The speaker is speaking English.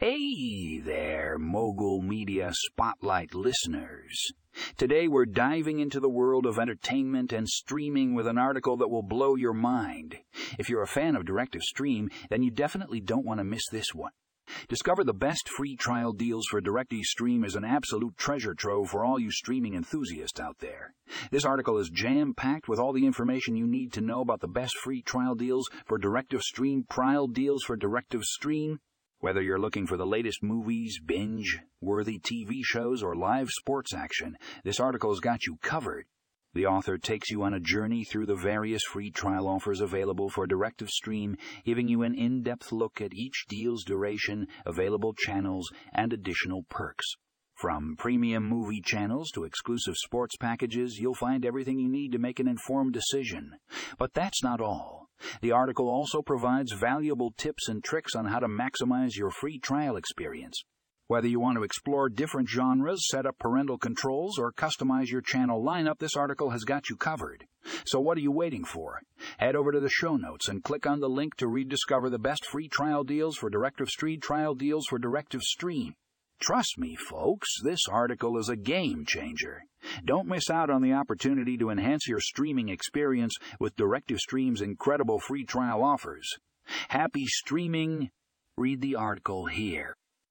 Hey there, Mogul Media Spotlight listeners. Today we're diving into the world of entertainment and streaming with an article that will blow your mind. If you're a fan of DIRECTV Stream, then you definitely don't want to miss this one. Discover the best free trial deals for DIRECTV Stream is an absolute treasure trove for all you streaming enthusiasts out there. This article is jam-packed with all the information you need to know about the best free trial deals for DIRECTV Stream, trial deals for DIRECTV Stream, whether you're looking for the latest movies, binge, worthy TV shows, or live sports action, this article's got you covered. The author takes you on a journey through the various free trial offers available for DIRECTV Stream, giving you an in-depth look at each deal's duration, available channels, and additional perks. From premium movie channels to exclusive sports packages, you'll find everything you need to make an informed decision. But that's not all. The article also provides valuable tips and tricks on how to maximize your free trial experience. Whether you want to explore different genres, set up parental controls, or customize your channel lineup, this article has got you covered. So what are you waiting for? Head over to the show notes and click on the link to rediscover the best free trial deals for DIRECTV Stream trial deals for DIRECTV Stream. Trust me, folks, this article is a game changer. Don't miss out on the opportunity to enhance your streaming experience with DIRECTV Stream's incredible free trial offers. Happy streaming? Read the article here.